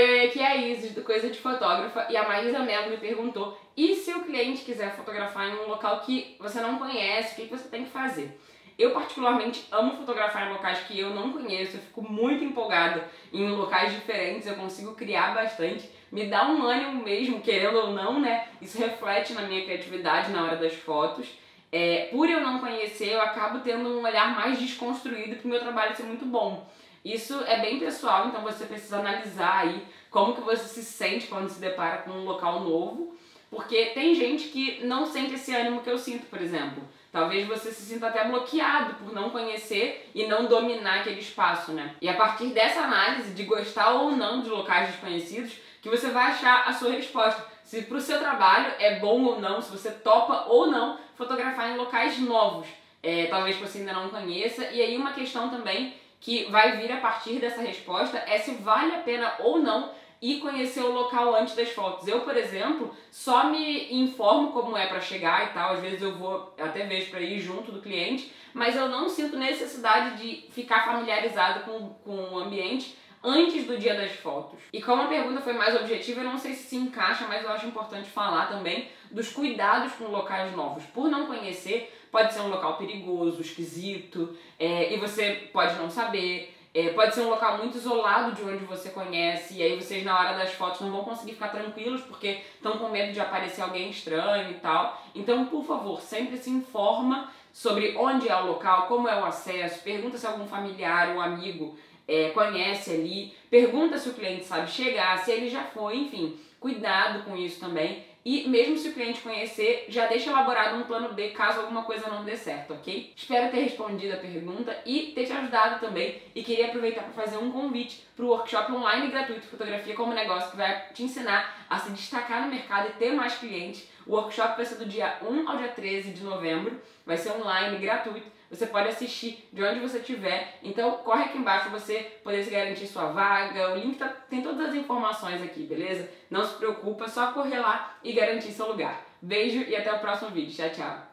Oi, aqui é a Isis do Coisa de Fotógrafa e a Maísa Mello me perguntou e se o cliente quiser fotografar em um local que você não conhece, o que você tem que fazer? Eu particularmente amo fotografar em locais que eu não conheço, eu fico muito empolgada em locais diferentes, eu consigo criar bastante, me dá um ânimo mesmo, querendo ou não, né? Isso reflete na minha criatividade na hora das fotos. É, por eu não conhecer, eu acabo tendo um olhar mais desconstruído para o meu trabalho ser muito bom. Isso é bem pessoal, então você precisa analisar aí como que você se sente quando se depara com um local novo, porque tem gente que não sente esse ânimo que eu sinto, por exemplo. Talvez você se sinta até bloqueado por não conhecer e não dominar aquele espaço, né? E a partir dessa análise de gostar ou não de locais desconhecidos, que você vai achar a sua resposta. Se para o seu trabalho é bom ou não, se você topa ou não fotografar em locais novos, é, talvez você ainda não conheça. E aí uma questão também que vai vir a partir dessa resposta é se vale a pena ou não ir conhecer o local antes das fotos. Eu, por exemplo, só me informo como é para chegar e tal. Às vezes eu vou até vejo para ir junto do cliente, mas eu não sinto necessidade de ficar familiarizado com, com o ambiente antes do dia das fotos. E como a pergunta foi mais objetiva, eu não sei se se encaixa, mas eu acho importante falar também dos cuidados com locais novos. Por não conhecer, pode ser um local perigoso, esquisito, é, e você pode não saber. É, pode ser um local muito isolado de onde você conhece, e aí vocês na hora das fotos não vão conseguir ficar tranquilos porque estão com medo de aparecer alguém estranho e tal. Então, por favor, sempre se informa sobre onde é o local, como é o acesso, pergunta se algum familiar ou amigo é, conhece ali, pergunta se o cliente sabe chegar, se ele já foi, enfim, cuidado com isso também. E mesmo se o cliente conhecer, já deixa elaborado um plano B caso alguma coisa não dê certo, ok? Espero ter respondido a pergunta e ter te ajudado também. E queria aproveitar para fazer um convite para o workshop online gratuito Fotografia como Negócio, que vai te ensinar a se destacar no mercado e ter mais clientes. O workshop vai ser do dia 1 ao dia 13 de novembro, vai ser online, gratuito você pode assistir de onde você estiver. Então corre aqui embaixo você poder se garantir sua vaga. O link tá, tem todas as informações aqui, beleza? Não se preocupa, só correr lá e garantir seu lugar. Beijo e até o próximo vídeo. Tchau, tchau.